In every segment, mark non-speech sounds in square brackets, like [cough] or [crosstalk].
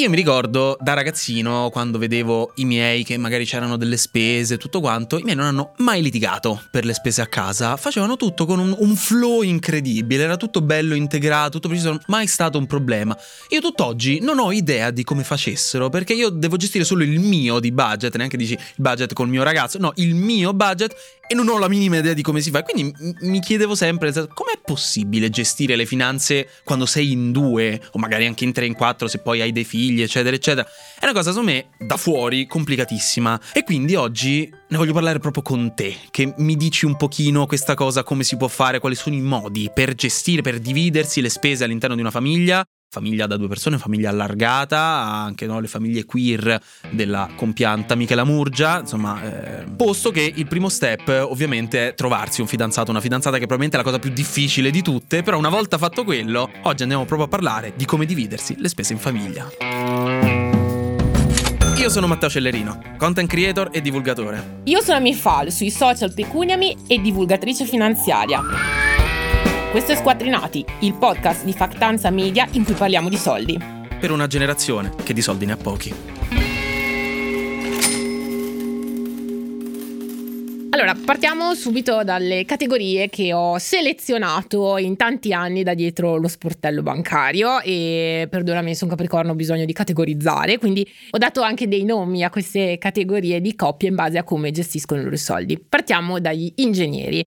Io mi ricordo da ragazzino, quando vedevo i miei che magari c'erano delle spese, tutto quanto, i miei non hanno mai litigato per le spese a casa, facevano tutto con un, un flow incredibile, era tutto bello integrato, tutto preciso, mai stato un problema. Io tutt'oggi non ho idea di come facessero, perché io devo gestire solo il mio di budget, neanche dici il budget col mio ragazzo, no, il mio budget e non ho la minima idea di come si fa. Quindi mi chiedevo sempre, com'è possibile gestire le finanze quando sei in due, o magari anche in tre, in quattro, se poi hai dei figli? Figli, eccetera, eccetera. È una cosa, secondo me, da fuori complicatissima. E quindi oggi ne voglio parlare proprio con te, che mi dici un pochino questa cosa, come si può fare, quali sono i modi per gestire, per dividersi le spese all'interno di una famiglia famiglia da due persone, famiglia allargata, anche no, le famiglie queer della compianta Michela Murgia, insomma, eh, posto che il primo step ovviamente è trovarsi un fidanzato, una fidanzata che probabilmente è la cosa più difficile di tutte, però una volta fatto quello, oggi andiamo proprio a parlare di come dividersi le spese in famiglia. Io sono Matteo Cellerino, content creator e divulgatore. Io sono Mifal, sui social Pecuniami e divulgatrice finanziaria. Questo è Squattrinati, il podcast di Factanza Media in cui parliamo di soldi. Per una generazione che di soldi ne ha pochi. Allora, partiamo subito dalle categorie che ho selezionato in tanti anni da dietro lo sportello bancario e perdonami, sono Capricorno, ho bisogno di categorizzare, quindi ho dato anche dei nomi a queste categorie di coppie in base a come gestiscono i loro soldi. Partiamo dagli ingegneri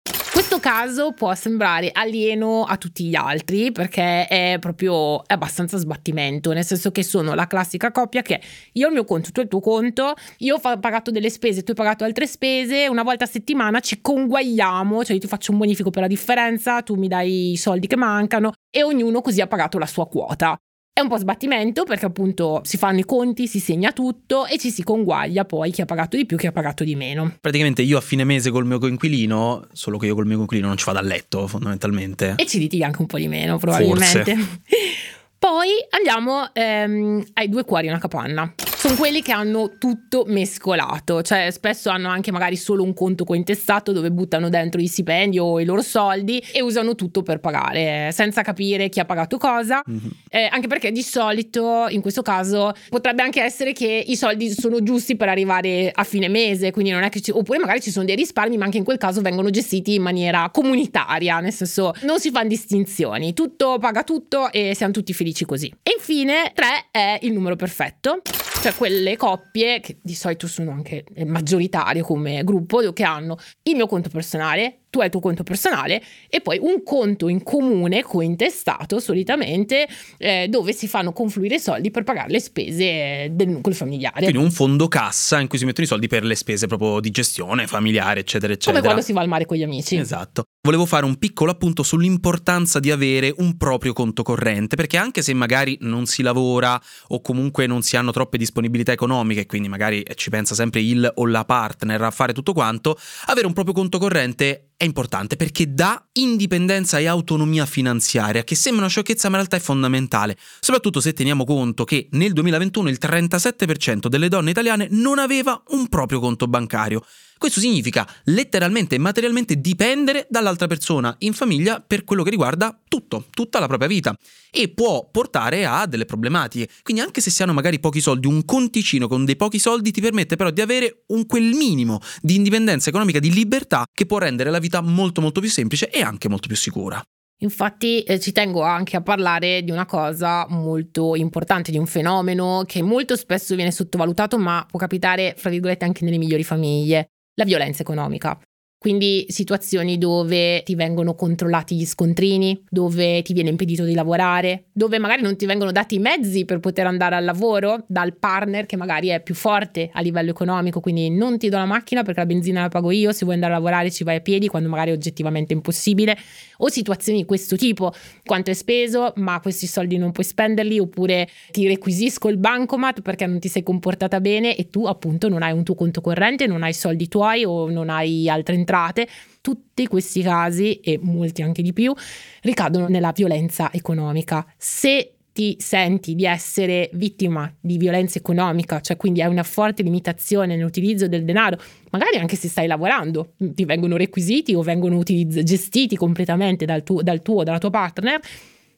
questo caso può sembrare alieno a tutti gli altri perché è proprio è abbastanza sbattimento, nel senso che sono la classica coppia che io ho il mio conto, tu il tuo conto, io ho pagato delle spese, tu hai pagato altre spese, una volta a settimana ci conguagliamo, cioè io ti faccio un bonifico per la differenza, tu mi dai i soldi che mancano e ognuno così ha pagato la sua quota. È un po' sbattimento perché appunto si fanno i conti, si segna tutto e ci si conguaglia poi chi ha pagato di più, chi ha pagato di meno. Praticamente io a fine mese col mio coinquilino, solo che io col mio coinquilino non ci vado a letto fondamentalmente. E ci litighi anche un po' di meno probabilmente. Forse. [laughs] Poi andiamo ehm, ai due cuori e una capanna. Sono quelli che hanno tutto mescolato, cioè spesso hanno anche magari solo un conto cointestato dove buttano dentro i stipendi o i loro soldi e usano tutto per pagare, senza capire chi ha pagato cosa. Mm-hmm. Eh, anche perché di solito in questo caso potrebbe anche essere che i soldi sono giusti per arrivare a fine mese, quindi non è che ci, oppure magari ci sono dei risparmi, ma anche in quel caso vengono gestiti in maniera comunitaria, nel senso non si fanno distinzioni, tutto paga tutto e siamo tutti felici felici così. E infine 3 è il numero perfetto, cioè quelle coppie che di solito sono anche maggioritarie come gruppo che hanno il mio conto personale, tu hai il tuo conto personale e poi un conto in comune cointestato solitamente eh, dove si fanno confluire i soldi per pagare le spese del nucleo familiare. Quindi un fondo cassa in cui si mettono i soldi per le spese proprio di gestione familiare, eccetera, eccetera. Come quando si va al mare con gli amici. Esatto. Volevo fare un piccolo appunto sull'importanza di avere un proprio conto corrente, perché anche se magari non si lavora o comunque non si hanno troppe disponibilità economiche, quindi magari ci pensa sempre il o la partner a fare tutto quanto, avere un proprio conto corrente è importante perché dà indipendenza e autonomia finanziaria, che sembra una sciocchezza ma in realtà è fondamentale, soprattutto se teniamo conto che nel 2021 il 37% delle donne italiane non aveva un proprio conto bancario. Questo significa letteralmente e materialmente dipendere dall'altra persona in famiglia per quello che riguarda tutto, tutta la propria vita e può portare a delle problematiche. Quindi anche se si hanno magari pochi soldi, un conticino con dei pochi soldi ti permette però di avere un quel minimo di indipendenza economica, di libertà che può rendere la vita molto molto più semplice e anche molto più sicura. Infatti eh, ci tengo anche a parlare di una cosa molto importante, di un fenomeno che molto spesso viene sottovalutato ma può capitare, fra virgolette, anche nelle migliori famiglie la violenza economica. Quindi situazioni dove ti vengono controllati gli scontrini, dove ti viene impedito di lavorare, dove magari non ti vengono dati i mezzi per poter andare al lavoro dal partner che magari è più forte a livello economico, quindi non ti do la macchina perché la benzina la pago io, se vuoi andare a lavorare ci vai a piedi quando magari è oggettivamente impossibile, o situazioni di questo tipo, quanto è speso, ma questi soldi non puoi spenderli, oppure ti requisisco il bancomat perché non ti sei comportata bene e tu appunto non hai un tuo conto corrente, non hai soldi tuoi o non hai altre entrate entrate, tutti questi casi, e molti anche di più, ricadono nella violenza economica. Se ti senti di essere vittima di violenza economica, cioè quindi hai una forte limitazione nell'utilizzo del denaro, magari anche se stai lavorando, ti vengono requisiti o vengono utilizz- gestiti completamente dal tuo, dal tuo dalla tua partner,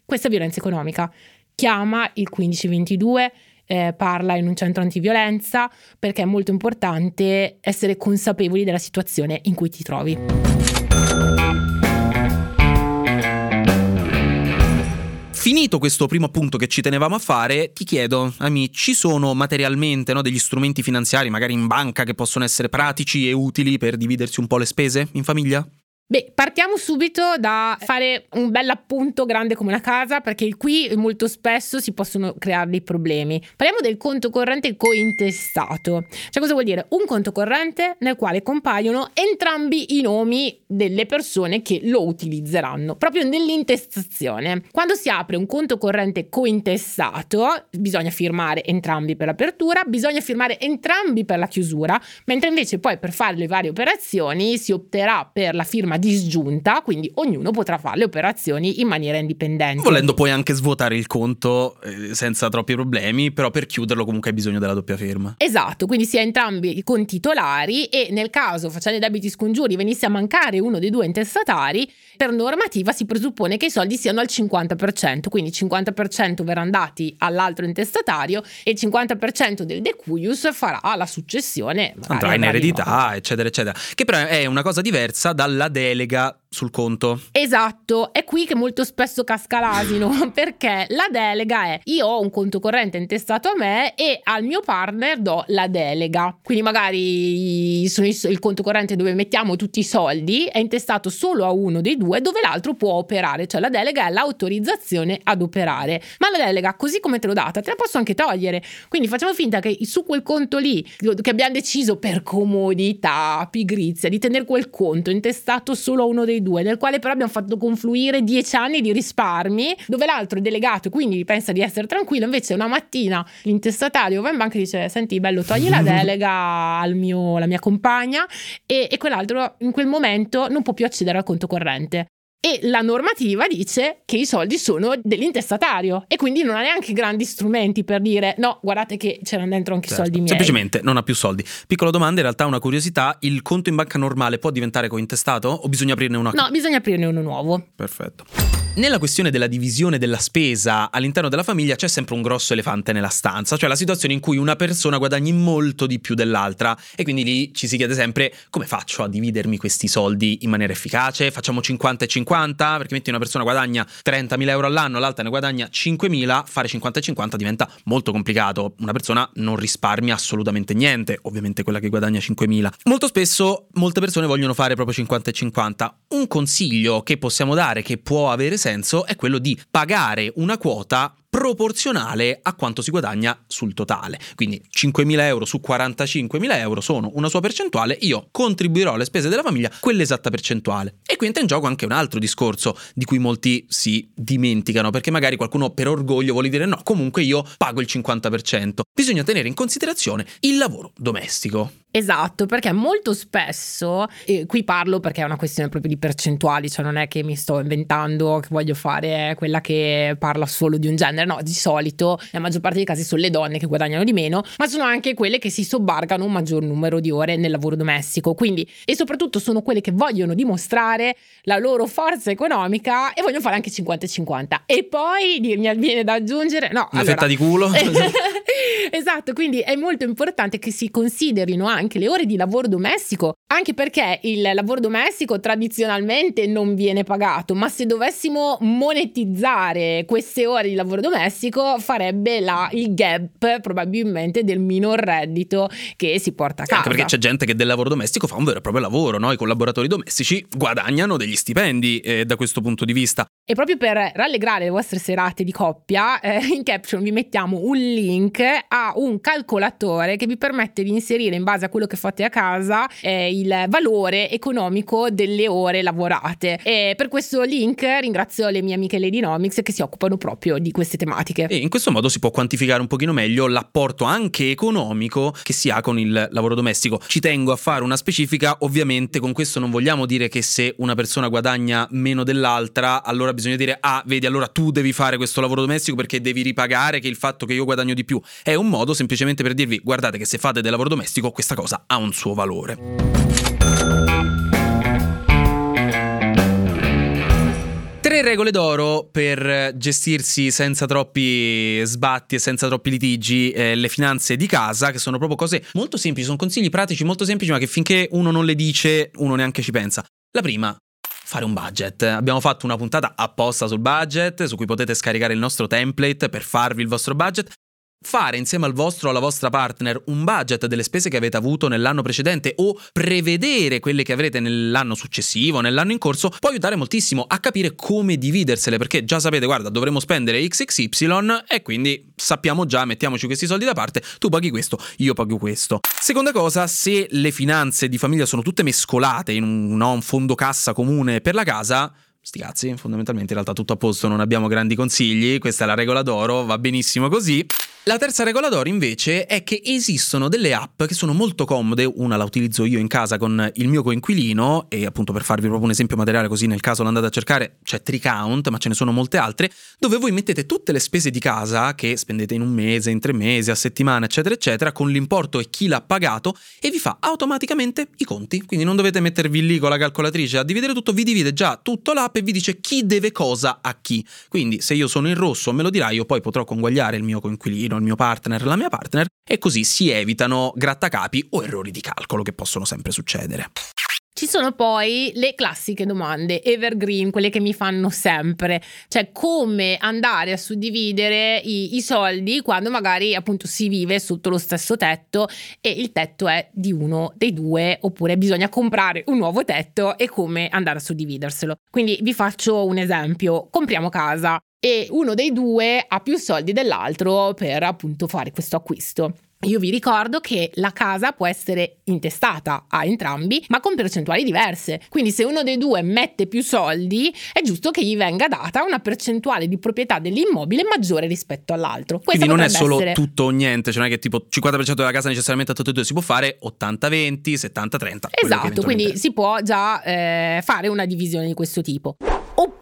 questa violenza economica. Chiama il 1522 eh, parla in un centro antiviolenza, perché è molto importante essere consapevoli della situazione in cui ti trovi. Finito questo primo punto che ci tenevamo a fare, ti chiedo, Ami, ci sono materialmente no, degli strumenti finanziari, magari in banca, che possono essere pratici e utili per dividersi un po' le spese in famiglia? Beh, partiamo subito da fare un bel appunto grande come una casa, perché qui molto spesso si possono creare dei problemi. Parliamo del conto corrente cointestato. Cioè, cosa vuol dire? Un conto corrente nel quale compaiono entrambi i nomi delle persone che lo utilizzeranno, proprio nell'intestazione. Quando si apre un conto corrente cointestato, bisogna firmare entrambi per l'apertura, bisogna firmare entrambi per la chiusura, mentre invece poi per fare le varie operazioni si opterà per la firma forma disgiunta, quindi ognuno potrà fare le operazioni in maniera indipendente. Volendo poi anche svuotare il conto eh, senza troppi problemi, però per chiuderlo comunque hai bisogno della doppia firma. Esatto, quindi si ha entrambi con titolari e nel caso facendo i debiti scongiuri venisse a mancare uno dei due intestatari, per normativa si presuppone che i soldi siano al 50%, quindi il 50% verranno dati all'altro intestatario e il 50% del decuius farà la successione. Andrà in eredità, eccetera, eccetera. Che però è una cosa diversa dalla delega sul conto. Esatto, è qui che molto spesso casca l'asino, [laughs] perché la delega è io ho un conto corrente intestato a me e al mio partner do la delega. Quindi magari il conto corrente dove mettiamo tutti i soldi è intestato solo a uno dei due dove l'altro può operare, cioè la delega è l'autorizzazione ad operare. Ma la delega così come te l'ho data te la posso anche togliere. Quindi facciamo finta che su quel conto lì che abbiamo deciso per comodità, pigrizia di tenere quel conto intestato solo a uno dei due nel quale però abbiamo fatto confluire dieci anni di risparmi, dove l'altro è delegato e quindi pensa di essere tranquillo, invece una mattina l'intestatario va in banca e dice senti bello togli la [laughs] delega al mio, alla mia compagna. E, e quell'altro in quel momento non può più accedere al conto corrente e la normativa dice che i soldi sono dell'intestatario e quindi non ha neanche grandi strumenti per dire no, guardate che c'erano dentro anche certo. i soldi miei. Semplicemente non ha più soldi. Piccola domanda, in realtà una curiosità, il conto in banca normale può diventare cointestato o bisogna aprirne uno? No, bisogna aprirne uno nuovo. Perfetto. Nella questione della divisione della spesa all'interno della famiglia c'è sempre un grosso elefante nella stanza, cioè la situazione in cui una persona guadagni molto di più dell'altra e quindi lì ci si chiede sempre come faccio a dividermi questi soldi in maniera efficace? Facciamo 50 e 50 perché metti una persona guadagna 30.000 euro all'anno, l'altra ne guadagna 5.000, fare 50 e 50 diventa molto complicato, una persona non risparmia assolutamente niente, ovviamente quella che guadagna 5.000. Molto spesso molte persone vogliono fare proprio 50 e 50. Un consiglio che possiamo dare che può avere senso è quello di pagare una quota proporzionale a quanto si guadagna sul totale. Quindi 5.000 euro su 45.000 euro sono una sua percentuale, io contribuirò alle spese della famiglia quell'esatta percentuale. E qui entra in gioco anche un altro discorso di cui molti si dimenticano, perché magari qualcuno per orgoglio vuole dire no, comunque io pago il 50%. Bisogna tenere in considerazione il lavoro domestico. Esatto, perché molto spesso, e qui parlo perché è una questione proprio di percentuali, cioè non è che mi sto inventando che voglio fare quella che parla solo di un genere, no, di solito la maggior parte dei casi sono le donne che guadagnano di meno, ma sono anche quelle che si sobbargano un maggior numero di ore nel lavoro domestico, quindi e soprattutto sono quelle che vogliono dimostrare la loro forza economica e vogliono fare anche 50-50. E poi mi viene da aggiungere, no, una allora, fetta di culo. [laughs] [laughs] esatto, quindi è molto importante che si considerino anche le ore di lavoro domestico, anche perché il lavoro domestico tradizionalmente non viene pagato, ma se dovessimo monetizzare queste ore di lavoro domestico farebbe la, il gap probabilmente del minor reddito che si porta a casa. Anche perché c'è gente che del lavoro domestico fa un vero e proprio lavoro, no? i collaboratori domestici guadagnano degli stipendi eh, da questo punto di vista. E proprio per rallegrare le vostre serate di coppia, eh, in caption vi mettiamo un link a un calcolatore che vi permette di inserire in base a quello che fate a casa eh, il valore economico delle ore lavorate. E per questo link ringrazio le mie amiche Ladynomics che si occupano proprio di queste tematiche. E in questo modo si può quantificare un pochino meglio l'apporto anche economico che si ha con il lavoro domestico. Ci tengo a fare una specifica, ovviamente con questo non vogliamo dire che se una persona guadagna meno dell'altra, allora bisogna dire ah, vedi, allora tu devi fare questo lavoro domestico perché devi ripagare che il fatto che io guadagno di più. È un modo semplicemente per dirvi guardate che se fate del lavoro domestico questa cosa ha un suo valore. Tre regole d'oro per gestirsi senza troppi sbatti e senza troppi litigi eh, le finanze di casa, che sono proprio cose molto semplici, sono consigli pratici molto semplici, ma che finché uno non le dice, uno neanche ci pensa. La prima, fare un budget. Abbiamo fatto una puntata apposta sul budget, su cui potete scaricare il nostro template per farvi il vostro budget fare insieme al vostro o alla vostra partner un budget delle spese che avete avuto nell'anno precedente o prevedere quelle che avrete nell'anno successivo, nell'anno in corso, può aiutare moltissimo a capire come dividersele, perché già sapete, guarda, dovremo spendere XXY e quindi sappiamo già, mettiamoci questi soldi da parte, tu paghi questo, io pago questo. Seconda cosa, se le finanze di famiglia sono tutte mescolate in un, no, un fondo cassa comune per la casa, sti cazzi, fondamentalmente in realtà tutto a posto, non abbiamo grandi consigli, questa è la regola d'oro, va benissimo così. La terza regola d'oro invece è che esistono delle app che sono molto comode, una la utilizzo io in casa con il mio coinquilino e appunto per farvi proprio un esempio materiale così nel caso l'andate a cercare c'è Tricount ma ce ne sono molte altre dove voi mettete tutte le spese di casa che spendete in un mese, in tre mesi, a settimana eccetera eccetera con l'importo e chi l'ha pagato e vi fa automaticamente i conti. Quindi non dovete mettervi lì con la calcolatrice a dividere tutto, vi divide già tutto l'app e vi dice chi deve cosa a chi. Quindi se io sono in rosso me lo dirà io poi potrò conguagliare il mio coinquilino il mio partner, la mia partner, e così si evitano grattacapi o errori di calcolo che possono sempre succedere. Ci sono poi le classiche domande evergreen, quelle che mi fanno sempre, cioè come andare a suddividere i, i, soldi quando magari appunto si vive sotto lo stesso tetto e il tetto è di uno dei due oppure bisogna comprare un nuovo tetto e come andare a suddividerselo. Quindi vi faccio un esempio, compriamo casa, e uno dei due ha più soldi dell'altro per appunto fare questo acquisto. Io vi ricordo che la casa può essere intestata a entrambi, ma con percentuali diverse. Quindi se uno dei due mette più soldi, è giusto che gli venga data una percentuale di proprietà dell'immobile maggiore rispetto all'altro. Questa Quindi non è solo essere... tutto o niente, cioè non è che tipo 50% della casa necessariamente a tutti e due, si può fare 80-20, 70-30. Esatto, quindi si può già eh, fare una divisione di questo tipo.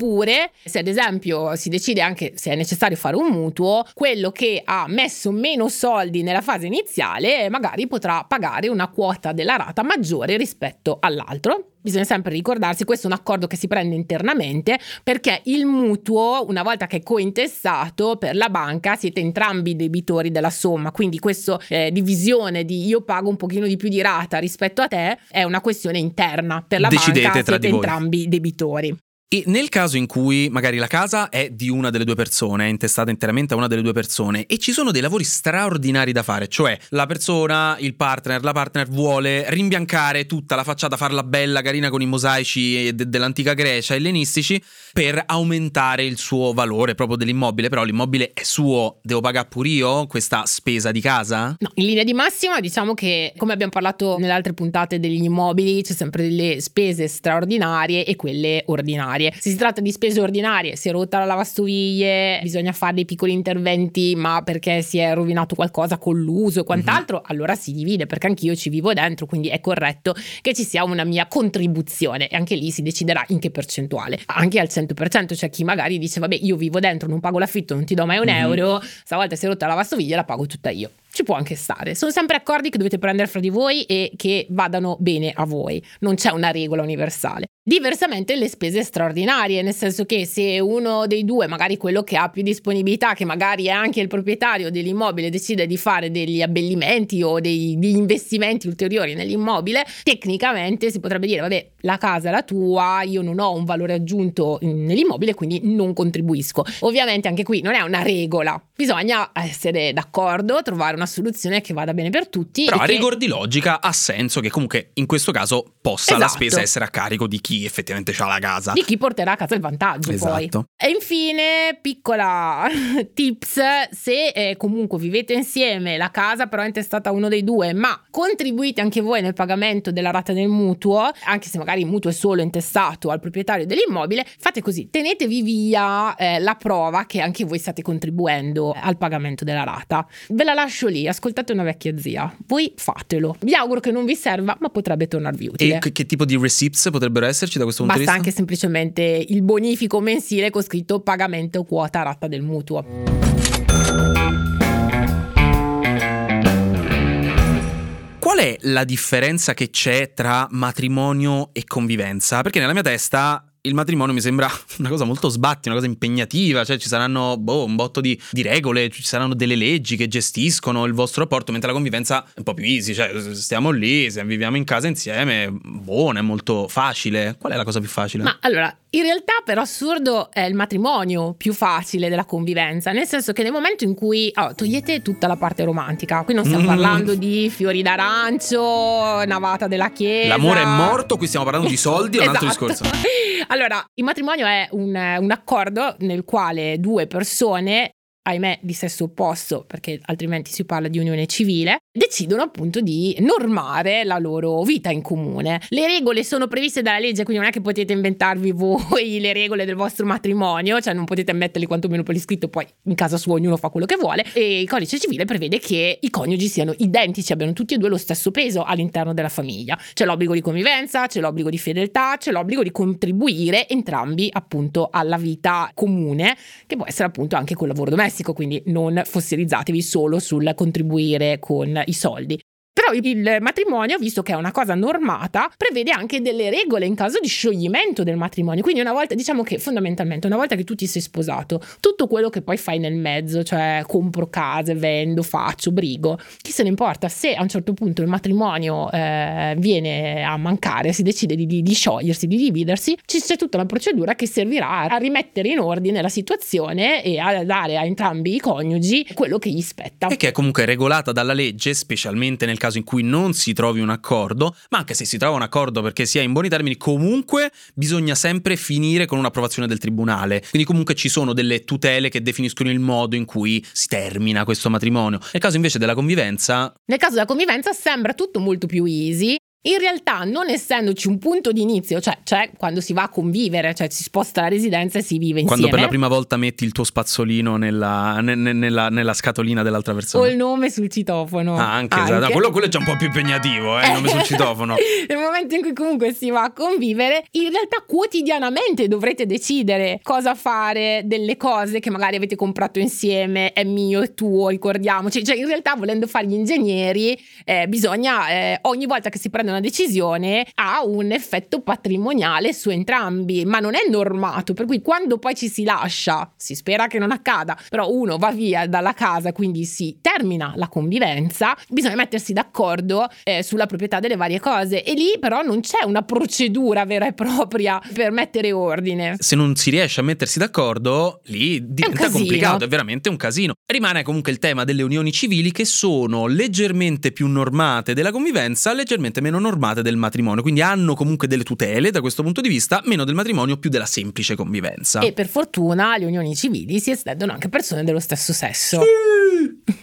Oppure, se ad esempio si decide anche se è necessario fare un mutuo, quello che ha messo meno soldi nella fase iniziale magari potrà pagare una quota della rata maggiore rispetto all'altro. Bisogna sempre ricordarsi, questo è un accordo che si prende internamente perché il mutuo, una volta che è cointestato per la banca, siete entrambi debitori della somma, quindi questa eh, divisione di io pago un pochino di più di rata rispetto a te è una questione interna per la Decidete banca, siete entrambi debitori. E nel caso in cui magari la casa è di una delle due persone, è intestata interamente a una delle due persone e ci sono dei lavori straordinari da fare, cioè la persona, il partner, la partner vuole rimbiancare tutta la facciata, farla bella, carina con i mosaici de- dell'antica Grecia, ellenistici, per aumentare il suo valore proprio dell'immobile, però l'immobile è suo, devo pagare pure io questa spesa di casa? No, in linea di massima diciamo che come abbiamo parlato nelle altre puntate degli immobili c'è sempre delle spese straordinarie e quelle ordinarie ordinarie. Se si tratta di spese ordinarie, si è rotta la lavastoviglie, bisogna fare dei piccoli interventi, ma perché si è rovinato qualcosa con l'uso e quant'altro, mm-hmm. allora si divide perché anch'io ci vivo dentro, quindi è corretto che ci sia una mia contribuzione e anche lì si deciderà in che percentuale. Anche al 100% c'è chi magari dice vabbè io vivo dentro, non pago l'affitto, non ti do mai un mm-hmm. euro, stavolta si è rotta la lavastoviglie la pago tutta io ci può anche stare. Sono sempre accordi che dovete prendere fra di voi e che vadano bene a voi. Non c'è una regola universale. Diversamente le spese straordinarie, nel senso che se uno dei due, magari quello che ha più disponibilità, che magari è anche il proprietario dell'immobile, decide di fare degli abbellimenti o degli investimenti ulteriori nell'immobile, tecnicamente si potrebbe dire, vabbè, la casa è la tua, io non ho un valore aggiunto nell'immobile, quindi non contribuisco. Ovviamente anche qui non è una regola, bisogna essere d'accordo, trovare una soluzione che vada bene per tutti. Però a che... rigor di logica ha senso che comunque in questo caso possa esatto. la spesa essere a carico di chi chi effettivamente ha la casa. Di chi porterà a casa il vantaggio esatto. poi. E infine, piccola [laughs] tips, se eh, comunque vivete insieme, la casa però è intestata a uno dei due, ma contribuite anche voi nel pagamento della rata del mutuo, anche se magari il mutuo è solo intestato al proprietario dell'immobile, fate così, tenetevi via eh, la prova che anche voi state contribuendo al pagamento della rata. Ve la lascio lì, ascoltate una vecchia zia, voi fatelo. Vi auguro che non vi serva, ma potrebbe tornarvi utile. E che tipo di receipts potrebbero esserci da questo punto Basta di vista? anche semplicemente il bonifico mensile con scritto pagamento quota ratta del mutuo. Qual è la differenza che c'è tra matrimonio e convivenza? Perché nella mia testa il matrimonio mi sembra [laughs] una cosa molto sbatti, una cosa impegnativa, cioè ci saranno boh, un botto di, di, regole, ci saranno delle leggi che gestiscono il vostro rapporto, mentre la convivenza è un po' più easy, cioè stiamo lì, se viviamo in casa insieme, buona, è molto facile. Qual è la cosa più facile? Ma allora, in realtà per assurdo è il matrimonio più facile della convivenza, nel senso che nel momento in cui oh, togliete tutta la parte romantica, qui non stiamo mm. parlando di fiori d'arancio, navata della chiesa. L'amore è morto, qui stiamo parlando di soldi, è un altro esatto. discorso. [laughs] allora, il matrimonio è un, un accordo nel quale due persone ahimè di sesso opposto, perché altrimenti si parla di unione civile, decidono appunto di normare la loro vita in comune. Le regole sono previste dalla legge, quindi non è che potete inventarvi voi le regole del vostro matrimonio, cioè non potete metterli quantomeno per iscritto, poi in casa sua ognuno fa quello che vuole. E il codice civile prevede che i coniugi siano identici, abbiano tutti e due lo stesso peso all'interno della famiglia. C'è l'obbligo di convivenza, c'è l'obbligo di fedeltà, c'è l'obbligo di contribuire entrambi appunto alla vita comune, che può essere appunto anche col lavoro domestico, quindi non fossilizzatevi solo sul contribuire con i soldi. Però il matrimonio, visto che è una cosa normata, prevede anche delle regole in caso di scioglimento del matrimonio. Quindi una volta, diciamo che fondamentalmente una volta che tu ti sei sposato, tutto quello che poi fai nel mezzo, cioè compro case, vendo, faccio, brigo, chi se ne importa se a un certo punto il matrimonio eh, viene a mancare, si decide di, di, di sciogliersi, di dividersi, c'è tutta una procedura che servirà a rimettere in ordine la situazione e a dare a entrambi i coniugi quello che gli spetta. E che è comunque regolata dalla legge, specialmente nel caso in cui non si trovi un accordo, ma anche se si trova un accordo perché si è in buoni termini, comunque bisogna sempre finire con un'approvazione del tribunale. Quindi comunque ci sono delle tutele che definiscono il modo in cui si termina questo matrimonio. Nel caso invece della convivenza... Nel caso della convivenza sembra tutto molto più easy in realtà, non essendoci un punto di inizio, cioè, cioè, quando si va a convivere, cioè si sposta la residenza e si vive insieme. Quando per la prima volta metti il tuo spazzolino nella, ne, nella, nella scatolina dell'altra persona. O il nome sul citofono. Ah, anche, anche. Esatto. Quello, quello, è già un po' più impegnativo, eh, il nome sul [laughs] citofono. Nel momento in cui comunque si va a convivere, in realtà quotidianamente dovrete decidere cosa fare delle cose che magari avete comprato insieme, è mio, è tuo, ricordiamoci. Cioè, in realtà, volendo fare gli ingegneri, eh, bisogna eh, ogni volta che si prende una decisione ha un effetto patrimoniale su entrambi, ma non è normato, per cui quando poi ci si lascia, si spera che non accada, però uno va via dalla casa, quindi si termina la convivenza, bisogna mettersi d'accordo eh, sulla proprietà delle varie cose e lì però non c'è una procedura vera e propria per mettere ordine. Se non si riesce a mettersi d'accordo, lì diventa è complicato, è veramente un casino. Rimane comunque il tema delle unioni civili che sono leggermente più normate della convivenza, leggermente meno normate del matrimonio, quindi hanno comunque delle tutele da questo punto di vista, meno del matrimonio, più della semplice convivenza. E per fortuna le unioni civili si estendono anche a persone dello stesso sesso.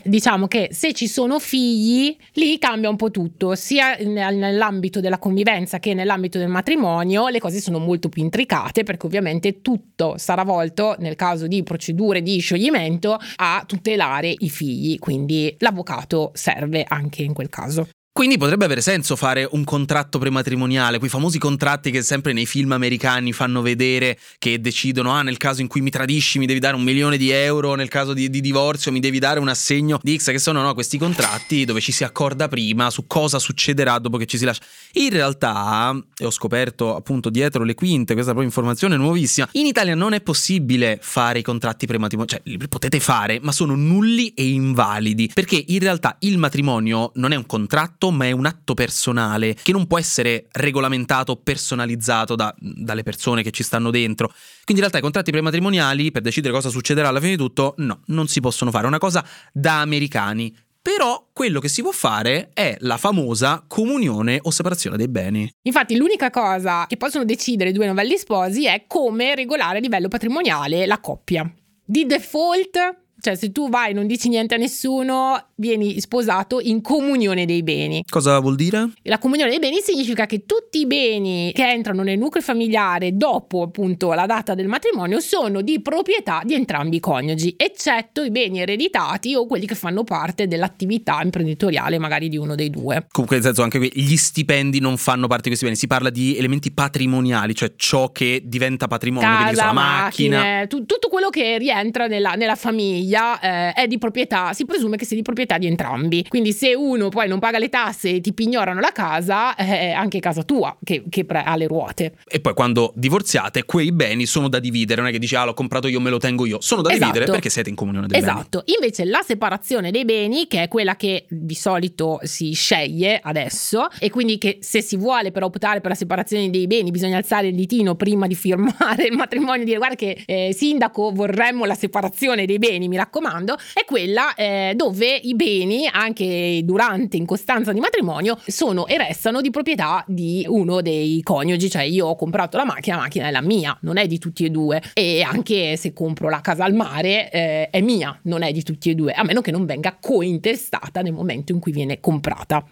Diciamo che se ci sono figli, lì cambia un po' tutto, sia nell'ambito della convivenza che nell'ambito del matrimonio, le cose sono molto più intricate perché ovviamente tutto sarà volto, nel caso di procedure di scioglimento, a tutelare i figli, quindi l'avvocato serve anche in quel caso. Quindi potrebbe avere senso fare un contratto prematrimoniale, quei famosi contratti che sempre nei film americani fanno vedere che decidono, ah nel caso in cui mi tradisci mi devi dare un milione di euro, nel caso di, di divorzio mi devi dare un assegno di X, che sono no, questi contratti dove ci si accorda prima su cosa succederà dopo che ci si lascia. In realtà, e ho scoperto appunto dietro le quinte, questa proprio informazione nuovissima, in Italia non è possibile fare i contratti prematrimoniali, cioè li potete fare, ma sono nulli e invalidi, perché in realtà il matrimonio non è un contratto, atto, ma è un atto personale che non può essere regolamentato, personalizzato da, dalle persone che ci stanno dentro. Quindi in realtà i contratti prematrimoniali, per decidere cosa succederà alla fine di tutto, no, non si possono fare. È una cosa da americani. Però quello che si può fare è la famosa comunione o separazione dei beni. Infatti l'unica cosa che possono decidere i due novelli sposi è come regolare a livello patrimoniale la coppia. Di default cioè, se tu vai e non dici niente a nessuno, vieni sposato in comunione dei beni. Cosa vuol dire? La comunione dei beni significa che tutti i beni che entrano nel nucleo familiare dopo appunto la data del matrimonio sono di proprietà di entrambi i coniugi, eccetto i beni ereditati o quelli che fanno parte dell'attività imprenditoriale magari di uno dei due. Comunque, nel senso, anche qui gli stipendi non fanno parte di questi beni, si parla di elementi patrimoniali, cioè ciò che diventa patrimonio, Casa, quindi la macchina. Macchine, tu, tutto quello che rientra nella, nella famiglia famiglia eh, è di proprietà, si presume che sia di proprietà di entrambi. Quindi se uno poi non paga le tasse e ti pignorano la casa, è anche casa tua che, che ha le ruote. E poi quando divorziate, quei beni sono da dividere, non è che dici ah l'ho comprato io, me lo tengo io, sono da esatto. dividere perché siete in comunione dei esatto. beni. Invece la separazione dei beni, che è quella che di solito si sceglie adesso, e quindi che se si vuole per optare per la separazione dei beni bisogna alzare il ditino prima di firmare il matrimonio e dire guarda che eh, sindaco vorremmo la separazione dei beni, mi raccomando, è quella eh, dove i beni, anche durante in costanza di matrimonio, sono e restano di proprietà di uno dei coniugi, cioè io ho comprato la macchina, la macchina è la mia, non è di tutti e due e anche se compro la casa al mare eh, è mia, non è di tutti e due, a meno che non venga cointestata nel momento in cui viene comprata.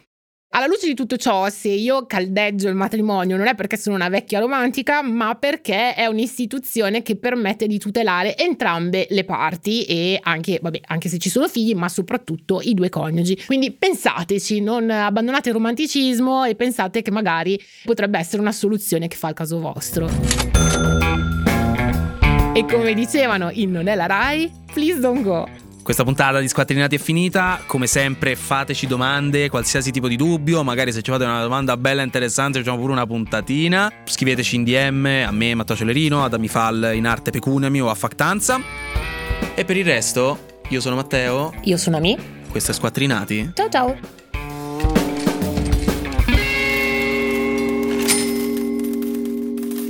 Alla luce di tutto ciò, se io caldeggio il matrimonio non è perché sono una vecchia romantica, ma perché è un'istituzione che permette di tutelare entrambe le parti e anche, vabbè, anche se ci sono figli, ma soprattutto i due coniugi. Quindi pensateci, non abbandonate il romanticismo e pensate che magari potrebbe essere una soluzione che fa il caso vostro. E come dicevano in Non è la Rai, please don't go. Questa puntata di Squattrinati è finita, come sempre fateci domande, qualsiasi tipo di dubbio, magari se ci fate una domanda bella e interessante facciamo pure una puntatina, scriveteci in DM a me Matteo Celerino, ad Amifal in arte Pecunami o a Factanza. E per il resto, io sono Matteo. Io sono Ami. Questo è Squattrinati. Ciao ciao.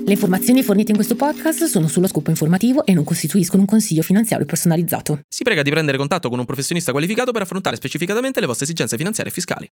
Le informazioni fornite in questo podcast sono sullo scopo informativo e non costituiscono un consiglio finanziario personalizzato. Si prega di prendere contatto con un professionista qualificato per affrontare specificatamente le vostre esigenze finanziarie e fiscali.